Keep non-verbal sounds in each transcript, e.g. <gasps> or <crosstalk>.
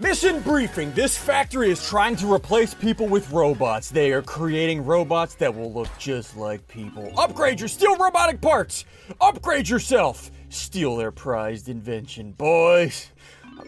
Mission briefing. This factory is trying to replace people with robots. They are creating robots that will look just like people. Upgrade your steel robotic parts. Upgrade yourself. Steal their prized invention, boys.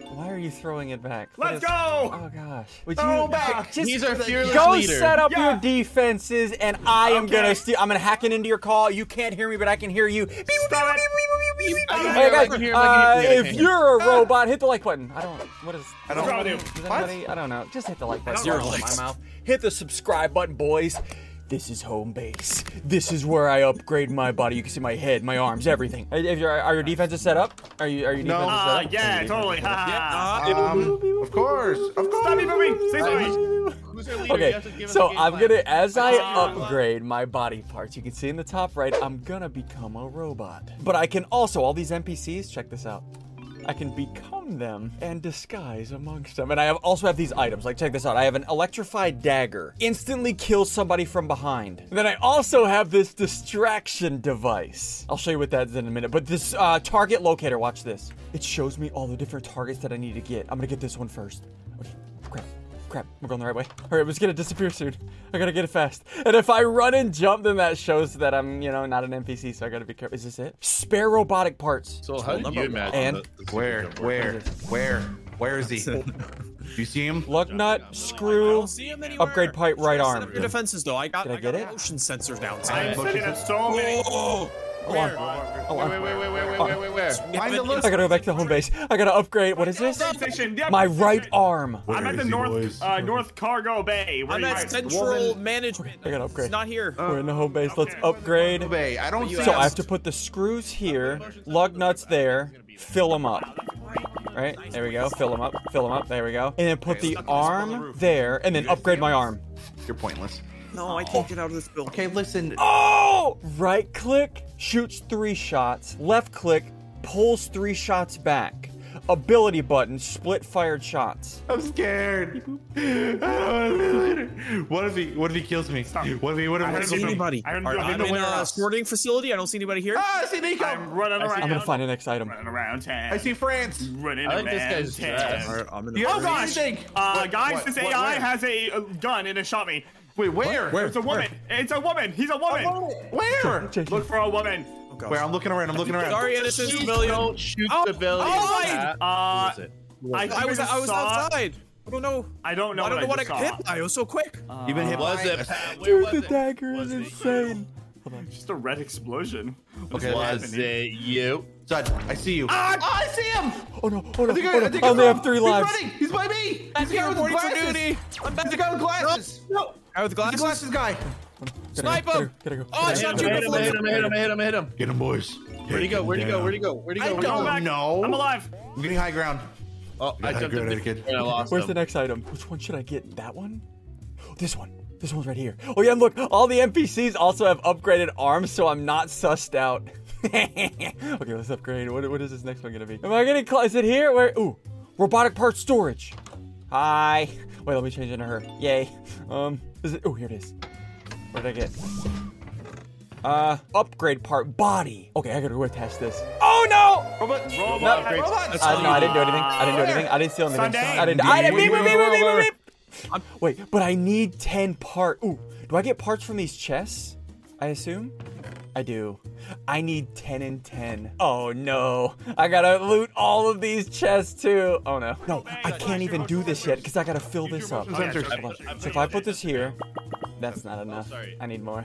Why are you throwing it back? What Let's is- go! Oh gosh. Would Throw you back. just He's our fearless go leader. set up Yeah. your defenses, and I am Okay. gonna steal. I'm gonna hack into your call. You can't hear me, but I can hear you. Stop beep, beep, Hey guys, uh, if you're a robot, hit the like button. I don't. What is? I don't What's wrong know. with you? Does What? I don't know. Just hit the like button. Zero Zero likes. my mouth. Hit the subscribe button, boys. This is home base. This is where I upgrade my body. You can see my head, my arms, everything. Are, your are your defenses set up? Are you are your No. defenses Ah, set up? Are yeah, your totally. defenses set up? Ha Yeah, uh, Um, of course, of course. Stop me moving. Say sorry. Who's our leader? You Okay, have to give us a so I'm plan. gonna, as I Ah. upgrade my body parts, you can see in the top right, I'm gonna become a robot. But I can also, all these NPCs, check this out. I can become them and disguise amongst them. And I have, also have these items. Like, check this out. I have an electrified dagger. Instantly kills somebody from behind. And then I also have this distraction device. I'll show you what that is in a minute. But this uh, target locator, watch this. It shows me all the different targets that I need to get. I'm gonna get this one first. Okay, crap. Crap, I'm going the right way. All right, it's gonna disappear soon. I gotta get it fast. And if I run and jump, then that shows that I'm, you know, not an NPC, so I gotta be careful. Is this it? Spare robotic parts. So how do you imagine And- the- the Where, system where, where, where is he? <laughs> Do you see him? Lug nut, I screw, don't see him anywhere. upgrade pipe, right Set arm. up your defenses though. I got, Did I I get got it? motion sensors down. I'm setting up so many. Hold on. Hold on. Wait, wait, wait, wait, wait, wait, wait, wait. Find the I list. gotta go back to the home base. I gotta upgrade. What is this? Station. Yep. My right arm. I'm at the north uh, North Cargo Bay. Where I'm you at guys- central management. I gotta upgrade. He's not here. We're in the home base. Let's Okay. upgrade. Bay. I don't So. I have to put the screws here, lug nuts there, fill them up. Right? There we go. Fill them up. Fill them up. There we go. And then put the arm there, and then upgrade my arm. You're pointless. No, I can't get out of this building. Okay, listen. Oh! Right click shoots three shots. Left click pulls three shots back. Ability button split fired shots. I'm scared. I don't want to be later. What if he? What if he kills me? What if he? What if I I don't see anybody. I heard him. I'm I in know a where sorting facility. I don't see anybody here. Ah, I see Nico. I'm running around. I'm gonna find the next item. Running around town. I see France. Running I like this around guy's town. dress. Alright, I'm in the. Oh guys gosh! Uh, guys, what- this what- AI where? has a, uh gun and it shot me. Wait, where? Where? It's a woman. It's a woman. He's a woman. Where? Look for a woman. Oh, gosh. Where? I'm looking around. I'm looking around. Sorry, innocent civilian. Don't shoot Oh, civilians. oh, right. Pat. Uh, Who is it? I, I was just I was saw- outside. I don't know. I don't know. I don't know what what I saw. hit by. It was so quick. You've been hit Was by. it Pat? Where was the it? dagger Was is it insane. Just a red explosion. What's Okay, Was happening? it you? Sud, I see you. Ah! I see him. Oh no! Oh no! I think Oh I, no! I think I only I'm have three lives. He's running. He's by me. He's the guy with the glasses. duty. I'm back. He's the guy with glasses. No. Guy with The the glasses. glasses guy. Snipe him. Oh, gotta it's go. not Hit you him, before. hit him, hit him, hit him, hit him. Get him, boys. Where'd he go? Where'd he go? Where'd he go? Where'd he I go? Where'd he don't go? know. I'm alive. I'm getting high ground. Oh, I Yeah, jumped good, in good. and I lost Where's him. the next item? Which one should I get? That one? This one. This one's right here. Oh yeah, and look, all the NPCs also have upgraded arms, so I'm not sussed out. <laughs> okay, let's upgrade. What, what is this next one gonna be? Am I getting close? Is it here? Where? Ooh, robotic part storage. Hi. Wait, let me change into her. Yay. Um, is it? Oh, here it is. What did I get? Uh, upgrade part body. Okay, I gotta go test this. Oh no! Robot. Robot. No, robots. Uh, no, I didn't do anything. I didn't do anything. I didn't steal anything. Sundee. I didn't. I didn't. Beep, beep, beep, beep, beep, beep. Wait, but I need ten part. Ooh, do I get parts from these chests? I assume. I do. I need 10 and 10. Oh no. I gotta loot all of these chests too. Oh no. No, I can't even do this yet because I gotta fill this up. Sensors. Hold on. So if I put this here, that's not enough. sorry. I need more.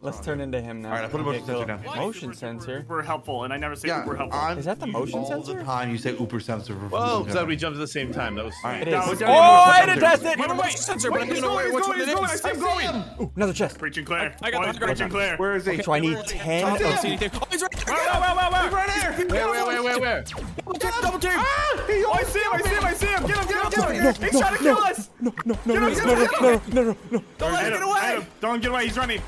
Let's turn into him now. All right, I put a motion sensor down. Motion sensor. Super helpful, and I never say Yeah, super helpful. I'm Is that the motion sensor? all sensor? the time you say Uber sensor. for- Whoa, glad we jumped at the same time. That was All right. It is. No, Oh, it's not even a I had motion to test sensor. it. Wait, wait, wait. Sensor, but I don't know going, where- he's which going, one he's it going. I is. see him going. Ooh, another chest. Preaching Claire. I got the Boys, high Preaching. Claire. Where is he? So I need 10 I don't see anything. Oh, he's right there. Wow, wow, wow, wow. Right here. Where, where, where, where, where? Double team, double team. Ah, he Oh, I see him, I see him, I see him. Get him, get him, get him. He's trying to kill us. No, no, no, no, no, Get no, him, no, get no, him. no, no, no. Don't let Hit him him, get away. hit him. Don't get away, he's running.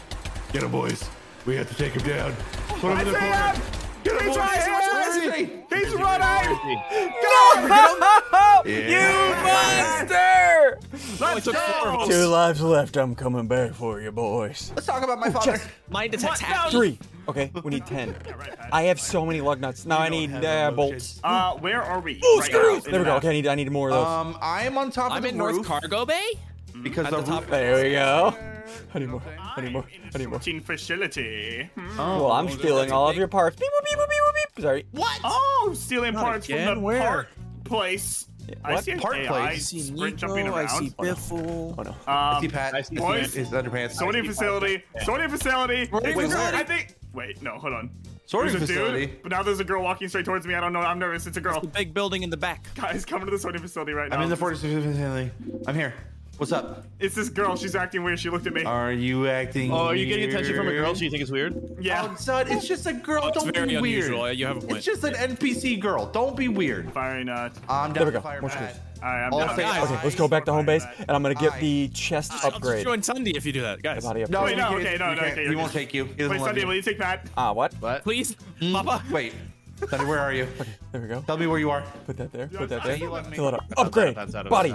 Get him, boys. We have to take him down. Put him I in the see corner. him. Get him, He's boys. right Where he? He's running. No! <laughs> Yeah. You monster! Let's go. Two lives left. I'm coming back for you, boys. Let's talk about my father. Mine detects What? Three. Okay, we need ten. <laughs> I have so many lug nuts. Now I need uh, bolts. Uh, where are we? Oh, right screws! There we go. Okay, I need I need more of those. Um, I am on top I'm of the in roof North Cargo Bay. Because at the, the top. roof. there we go. I need more. I need more. I need more. Teaching facility. Hmm. Well, I'm stealing all of your parts. Beep, boop, beep, beep, beep. Sorry. What? Oh, stealing parts again? from the Where? part place. I what? see Part AI place? I see sprint jumping Nico. I see Biffle. Oh no. I Um, see Pat. I see boys. His underpants. sorting facility. Sorting facility. Sorting There's a girl. I think. Wait, no, hold on. Sorting There's a facility. dude, but now there's a girl walking straight towards me. I don't know. I'm nervous. It's a girl. The big building in the back. Guys, coming to the sorting facility right now. I'm in the 40 facility. I'm here. What's up? It's this girl. She's acting weird. She looked at me. Are you acting? Oh, are you getting attention from a girl? weird? So you think it's weird? yeah. Oh, son, it's just a girl. It's Don't very be weird. unusual. You have a point. It's just an NPC girl. Don't be weird. Firing uh I'm There we go. fire More Pat. Alright, I'm All down. guys. Okay, let's go back to home base, and I'm gonna get Aye. the chest I'll just upgrade. join Sundee if you do that, guys. Body No. Wait, no, you okay, can't- no, you no, can't- okay, He you're won't take you. He doesn't Wait, Sundee, you. will you take Pat? Ah, what? What? Please, Papa. Wait, Sundee, where are you? <laughs> There we go. Tell me where you are. Put that there. Put that there. you let me- Fill it up. Upgrade. Body.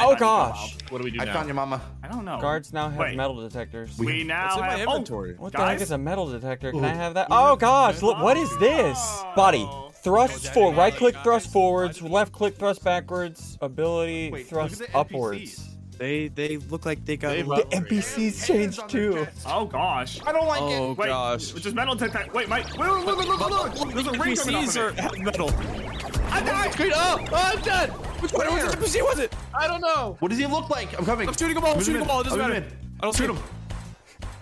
Oh gosh. What do we do I now? found your mama. I don't know. Guards now have Wait. metal detectors. We now It's in my have inventory. Oh, What the heck is a metal detector? Can I have that? Oh gosh, look, what is this? Body. Thrusts for right click thrust forwards, left click thrust backwards, ability Wait, thrust look at upwards. They they look like they got. They The NPCs changed too. Oh gosh. I don't like Oh it. Wait, gosh. just metal detect. Wait, Mike. Wait, look, look, look, look, look. There's a ring coming off NPCs of are it. have metal. I died. Wait, oh, oh, I'm dead. Which one was it? NPC was it? I don't know. What does he look like? I'm coming. I'm shooting a ball. I'm Move shooting a in. ball. It doesn't I'm matter. in. I don't Shoot see him.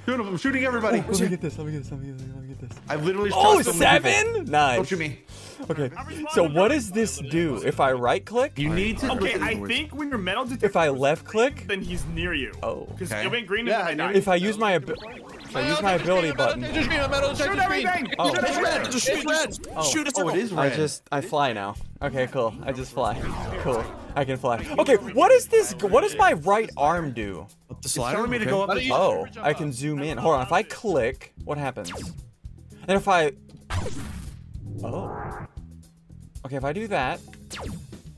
Shoot him. I'm shooting everybody. Oh, let me get this. Let me get this. Let me get this. Let me get this. I've literally Oh, shot so many Don't shoot me. Okay. So what does this do? If I right click, You need to. Okay, I think when you're metal detect, if I left click, then he's near you. Oh. Because Okay. it went green Yeah, and I died. if I use my abi- if I use my ability button, Shoot everything! Oh. Shoot It's red. Just shoot. Just shoot a Oh, circle. it is I just I fly now. Okay, cool. I just fly. Cool. I can fly. Okay, what is this? What does my right arm do? The It's slider. telling me to go up. do this- you- Oh, I can zoom in. Hold on. If I click, what happens? And if I Oh. Okay, if I do that,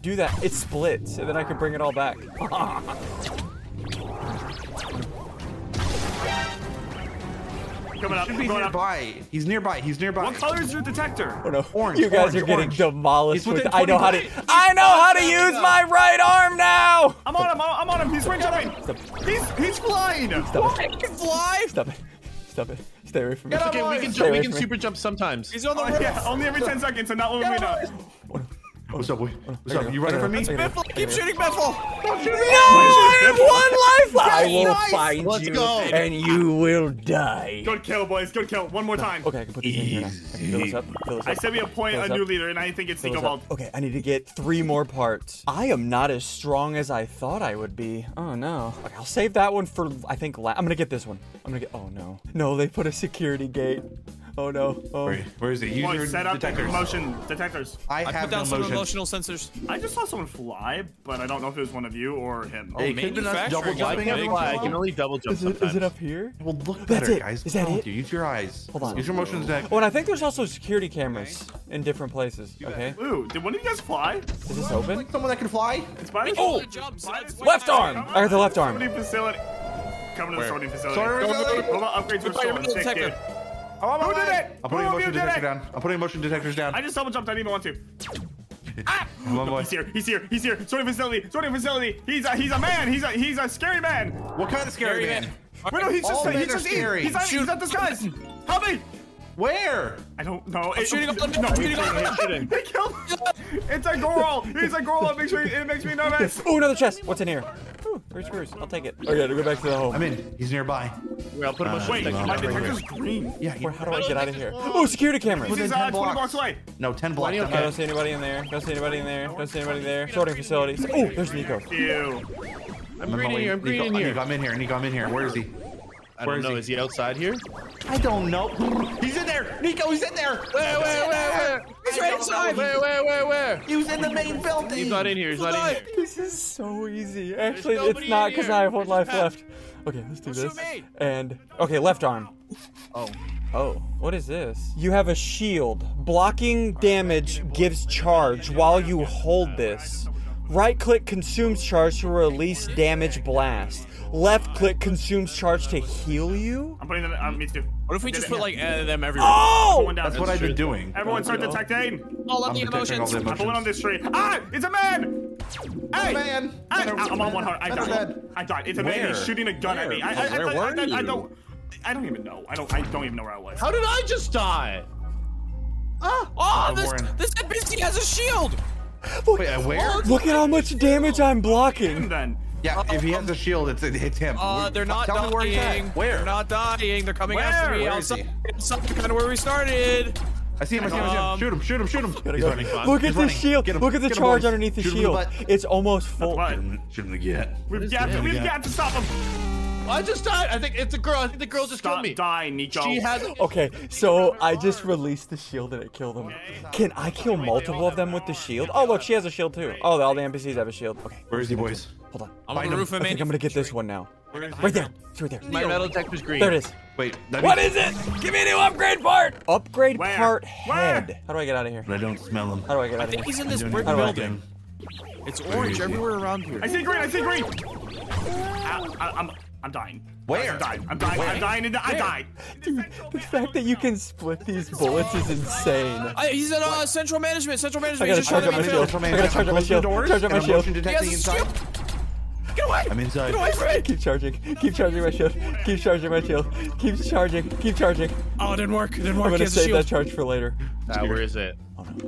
do that, it splits, and then I can bring it all back. <laughs> Coming up, Should be going up. nearby. He's nearby. He's nearby. What color is your detector? Oh no. Orange, You guys orange, are getting orange. demolished with I know how to 20 I know how to use my right arm now! I'm on him, I'm on him, he's ring jumping! He's, he's flying! Stop it. I can fly. Stop it. Stop it. Stay away from me. Okay, we can jump. We can super jump sometimes. He's on the Oh, roof. yeah, only every 10 seconds, and not when we know. What's up, boy? What's up? You running from me? gotta. Biffle, keep shooting Biffle. No, I have one life left. I will Nice. find Let's you, go. and you will die. Good kill, boys, good kill. One more time. Okay, I can put these in here now. I can fill this up. Fill this I said we appoint a new leader, and I think it's Fill Nico Bald. Okay, I need to get three more parts. I am not as strong as I thought I would be. Oh no. Okay, I'll save that one for I think. La- I'm gonna get this one. I'm gonna get. Oh no. No, they put a security gate. Oh no. Oh. Where, where is it? Use Boys, your set up detectors. motion detectors. I I have put down no some motion. emotional sensors. I just saw someone fly, but I don't know if it was one of you or him. Oh, hey, it could've been double I jumping can't I can only double jump Is it, sometimes. is it up here? Well, look That's better, it. guys. Is that What's wrong it? with You use your eyes. Hold on. Use your motion detector. Oh, and I think there's also security cameras in different places. Okay. Ooh, did one of you guys fly? Is this open? Someone that can fly? It's by Oh! Left arm. I got the left arm. Sorting facility. Coming to the sorting facility. Sorry, Go, facility. go, go. Hold I'm on my Who way. did it? I'm putting Who of motion did detector down. I'm putting motion detectors down. I just double jumped. I didn't even want to. Ah! I'm on my way. He's here. He's here. He's here. Sorting facility. Sorting facility. He's a he's a man. He's a he's a scary man. What kind of scary Scary man? man. Wait, no, he's All just he's just scary. He's not, he's not disguised. Help me. Where? I don't know. I'm shooting up on- no, he's shooting up shooting. <laughs> They killed. It's a girl. He's a girl. It makes me it makes me nervous. Oh, another chest. What's in here? Ooh, three screws. I'll take it. Okay, to go back to the home. I'm in. He's nearby. Here, I'll put a motion Wait, detector my down right here. detector's green. Yeah. Where, He, how do I get out of here? Oh, security cameras. He's Within uh, 10 20 blocks. blocks away. no, 10 blocks. you down. I don't see anybody in there. Don't see anybody in there. Don't see anybody there. Sorting facilities. Oh, there's Nico. Ew. I'm I'm green in here. I'm way. green in here. Nico, I'm in here. Nico, I'm in here. Where is he? I Where don't is know. he? Is he outside here? I don't know. He's in there. Nico, he's in there. Where, where, where, where? He's right inside. Where, where, where, where? He was in the main building. He's not in here. He's not in here. This is so easy. Actually, it's not because. I have one life left. Okay, let's do Shoot this. And okay, left arm. Oh. Oh, what is this? You have a shield. Blocking damage gives charge while you hold this. Right click consumes charge to release damage blast. Left click consumes charge to heal you. I'm putting them. Uh, me too. What if we just put like uh, them everywhere? Oh! One down. That's what I've been doing. Everyone start detecting. All of I'm the detecting all emotions. I'm pulling on this tree. Ah! It's a man! Hey! man. Hey! Better- I'm on one heart. I better died. I died. It's a man. He's shooting a gun at me. I, I, I, Where I, were I, I you? don't. I don't even know. I don't. I don't even know where I was. How did I just die? Oh, this this NPC has a shield. Wait, uh, where? Look at how much damage I'm And blocking. then. Yeah, if he has a shield, it's, it hits him. Uh, they're not Tell me where he's at. dying. Where? They're not dying. They're coming Where? after me. Where is he? outside. Outside, kind of where we started. I see him. I see him. I see him. Um, Shoot him. Shoot him. Shoot him. <laughs> He's go. running. Look at the running. shield. Him. Look at the Get him, charge underneath the Shoot shield. butt. It's almost full. What? Shoot him- Shoot him again. We've got. To, we've got to stop him. I just died. I think it's a girl. I think the girl just killed me. dying, Nico. She has. Okay, <laughs> so I just released the shield and it killed them. Can I kill multiple of them with the shield? Oh, look, she has a shield too. Oh, all the NPCs have a shield. Okay, Where is he, boys? Hold on. I'm on the roof of I think I'm gonna get this one now. Right there. It's right there. My metal detector's green. There it is. Wait. That What means- is it? Give me a new upgrade part. Upgrade Where? part Where? head. How do I get out of here? But I don't smell him. How do I get I out of think he's in this brick How building. It's orange everywhere around here. I see green. I see green. I, I, I'm. I'm dying. Where? I'm dying. I'm dying. I'm dying. And I died. Dude, the fact that you can split these bullets is insane. I, he's at uh, central management. Central management. I management. gotta He's just trying charge to up be my filled. shield. I gotta charge up my shield. Charge up my shield. He has detecting a inside. Shield. Get away! I'm inside. Get away from me! Keep charging. Keep charging my shield. Keep charging my shield. Keep charging. Keep charging. Oh, it didn't work. It didn't work. I'm gonna save that charge for later. Ah, where is it?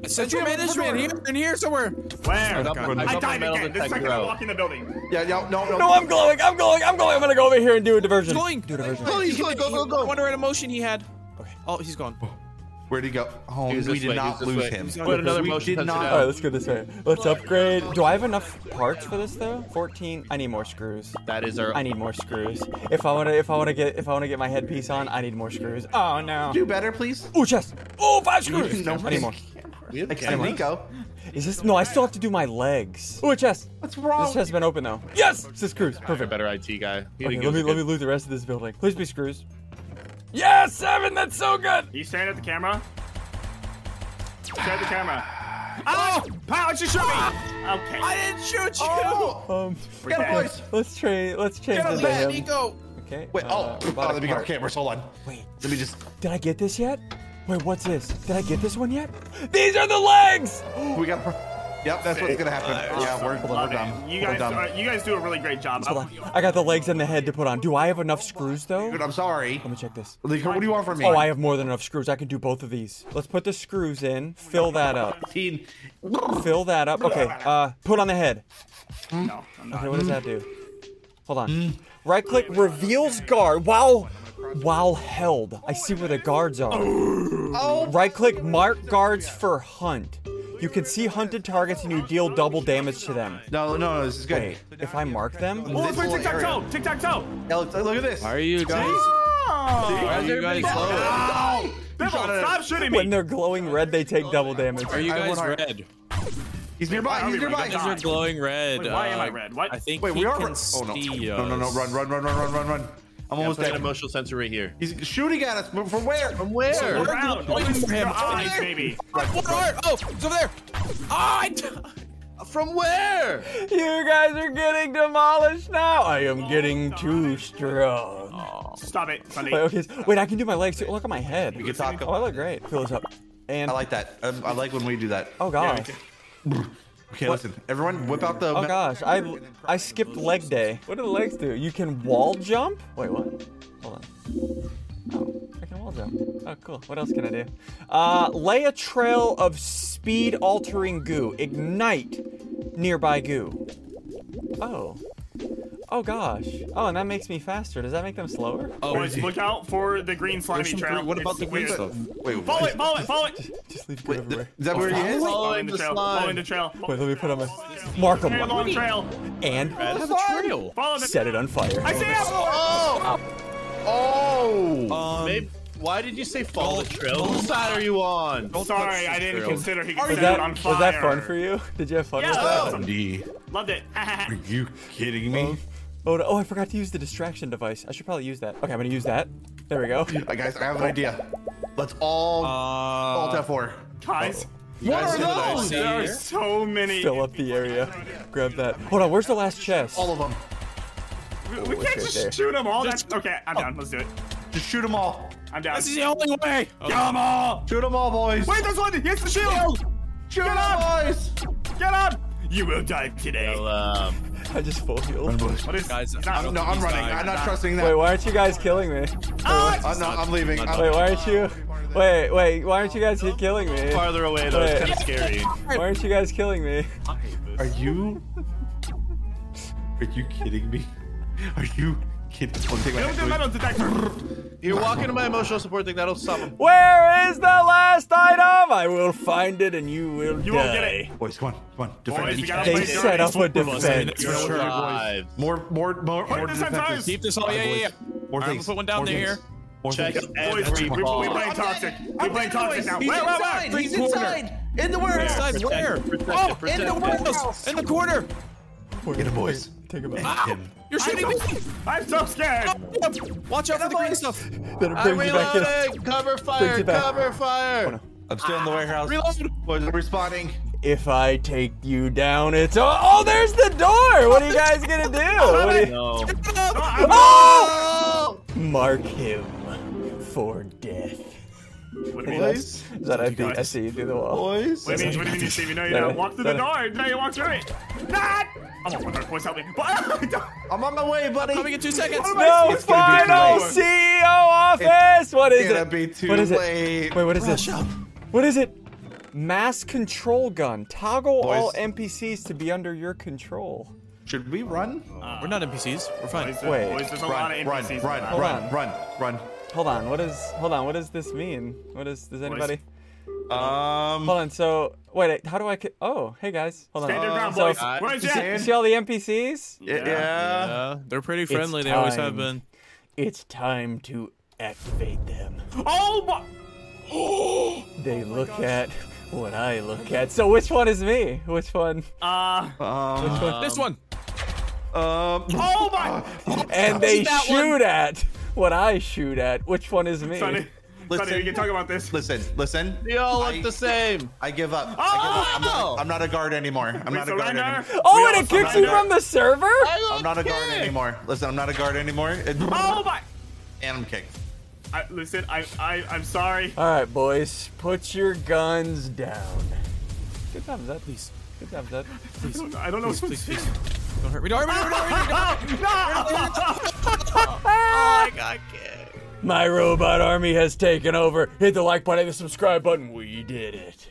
Central management here in here somewhere. Where? I got my- I I got my died again. The detector second I out. walk the building. Yeah, no, no, no. No, I'm glowing. I'm glowing. I'm glowing. I'm gonna go over here and do a diversion. He's going. Do a diversion. Oh, he's going. Go, go, I go. wonder what emotion he had. Okay. Oh, he's gone. Where'd he go? Oh, He we this did way, not was this lose way. him. He's Put another we motion did sensor not. down. All right, let's go this way. Let's upgrade. Do I have enough parts for this though? 14. I need more screws. That is our. I need more screws. If I wanna, if I wanna get, if I wanna get my headpiece on, I need more screws. Oh no. Do better, please. Ooh, chest. Oh, five screws. No, I need more. We have Except cameras. Nico. Is this? No, I still have to do my legs. Ooh, a chest. What's wrong? This chest has been open though. Yes, this is screws. Perfect. Perfect. Better IT guy. He Okay, didn't let me us a let me good- loot the rest of this building. Please be screws. Yes, seven. That's so good. You staring at the camera? Stare at the camera. Oh! Pow! She shot me! Okay. I didn't shoot you. Oh! Um, Get him, dead. boys. let's train. Let's change Get him into. Nico. Okay. Wait, oh, uh, oh, robotic let me get our cameras. Hold on. Wait, Let me just. did I get this yet? Wait, what's this? Did I get this one yet? These are the legs. We got. Yep, that's what's gonna happen. Yeah, we're, we're Love done. it. You We're guys, done. uh, you guys do a really great job. Hold on. I got the legs and the head to put on. Do I have enough screws though? Dude, I'm sorry. Let me check this. Like, what do you want from me? Oh, I have more than enough screws. I can do both of these. Let's put the screws in. Fill that up. Teen. Fill that up. Okay. Uh, put on the head. No, I'm not. Okay, what does that do? Hold on. Right click reveals guard while while held. I see where the guards are. Oh, Right click mark guards for hunt. You can see hunted targets and you deal double damage to them. no, no, no, this is good. Wait, if I mark them? Oh, let's This play tic tac toe! Tic tac toe! Yeah, look, look at this. Why are you guys? Oh! Why are you guys slow? Ow! Devil, stop shooting When they're glowing red, they take double damage. Are you guys red? He's nearby. I'll He's nearby. back. Are glowing red. Wait, why am I uh, red? What? I think Wait, he we are. can Oh no! see No, no, no! Run, run, run, run, run, run, run, run! I'm Yeah, almost put an dead. emotional sensor right here. He's shooting at us. But From where? From where? Around! Open your eyes, maybe! What are- Oh, it's over there. Ah, I d- <laughs> From where? You guys are getting demolished now. I am getting too strong. Stop it, <laughs> Sundee. Wait, okay. Wait, I can do my legs too. Look at my head. We can talk. Oh, I look great. Fill this up. And I like that. Um, I like when we do that. oh gosh. Okay, listen. Everyone, whip out the. Oh gosh. I I skipped leg day. What do the legs do? You can wall jump. Wait, what? Hold on. Oh, I can wall jump. Oh, cool. What else can I do? Uh, lay a trail of speed altering goo. Ignite nearby goo. Oh. Oh gosh. Oh, and that makes me faster. Does that make them slower? Oh, Boys, look out for the green slimy There's trail. green- what about It's the green weird. stuff? Wait, Follow what? it, follow it, follow it! Just leave goo Wait, everywhere. is that where he is? Following Following the the trail, slime. following the trail. Wait, let me put on my. Mark Very them. long trail. And have a trail. Follow the set it on fire. I see him! Oh! Oh! Um, Babe, why did you say follow the trail? Whose side are you on? Sorry, I didn't trail. consider he could Was set that it on fire. was that fun for you? <laughs> Did you have fun with Yeah. that? D. Loved it. <laughs> Are you kidding me? Oh, no, oh, I forgot to use the distraction device. I should probably use that. Okay, I'm gonna use that. There we go. Uh, guys, I have an idea. Let's all uh, alt F4. Guys, What guys are see what I those? There are here? so many. Fill up the area. Grab that. Hold on, where's the last chest? All of them. We, we Oh, can't right just there. shoot them all. That's okay. I'm down. Let's do it. Just shoot them all. I'm down. This is the only way. Come on! Shoot them all, boys. Wait, there's one. Here's the shield. shoot get them, up! boys. Get up! You will die today. Well, um, I just full healed. What is? Guys, he's I not- don't no, think I'm he's running. dying. I'm not trusting that. Wait, why aren't you guys killing me? Ah! Uh, no, I'm leaving. I'm Wait, why aren't you? Wait, wait, why aren't you guys killing me? farther away, though. It's kind of scary. Why aren't you guys killing me? Are you? Are you kidding me? Are you kidding? Oh, take my Build the metal detector. You're walking to my emotional support thing. That'll stop them. Where is the last item? I will find it and you will You die. won't get it. Boys, come on, come on. Defend Boys, we each They set dirty. up a Both of us, I mean, defense. that's sure. Five. More, more, more, Wait, more this defenses. Keep this all. Yeah, yeah, yeah. More Alright, things. we'll put one down more there. things. More Check things. Boys, every we, we, we ball. playing toxic. We playing toxic now. Wait, wait, wait. He's inside. In the warehouse. Inside where? Oh, in the warehouse. In the corner. Get him, boys. Take him out. Ah, you're shooting me. I'm so scared. Watch out for the green stuff. Then it I'm brings you back in. reloading. Cover fire. you back. Cover fire. I'm still in the ah, warehouse. Reload. Boys, I'm respawning. If I take you down, it's oh, oh there's the door. What are you guys gonna do? <laughs> What you- No. Oh! Mark him for death. What do you mean? Boys. Is that I see, I see you through the wall. Boys. What do you mean? What do you mean, Steve? You know you Sorry. don't walk through the door. Now you walk through it. Not. Oh my God, boys, help me. I'm on my way, buddy. Coming in two seconds. No It's final. CEO office. What is it? be too What is it? late. Wait, what is this? What is it? Mass control gun. Toggle all Boys. NPCs to be under your control. Should we run? Uh, We're not NPCs. We're fine. Boys, uh, Wait. boys, there's a lot Run, of run, NPCs. run, Hold run, on. run, run. Hold on. What is? Hold on. What does this mean? What is? Does anybody? Um, Hold on. So wait. How do I? ki- Oh, hey guys. Hold on. Stand your ground, so- boys. Uh, Where's You see, you see all the NPCs? yeah. yeah. Yeah, they're pretty friendly. They always have been. It's time to activate them. Oh my. <gasps> They look at what I look at. So which one is me? Which one? Uh. Um, this one. um, Oh my. And they that shoot one. at what I shoot at. Which one is me? Sonny. Listen. Sonny, we can talk about this. listen, listen. They all look I- the same. I give up. I give up. I'm, Oh! not, I'm not a guard anymore. I'm We not a guard anymore. Oh, We and it kicks you from the server? I'm not a guard anymore. Listen, I'm not a guard anymore. It- Oh my. And I'm kicked. I, listen, I, I, I'm sorry. All right, boys, put your guns down. Good job, Zed. Please. Good job, Zed. Please. I don't know. Please, please, please. Don't hurt me. Don't hurt me. Don't hurt me. Don't hurt me. <laughs> Oh, God, My robot army has taken over. Hit the like button, hit the subscribe button. We did it.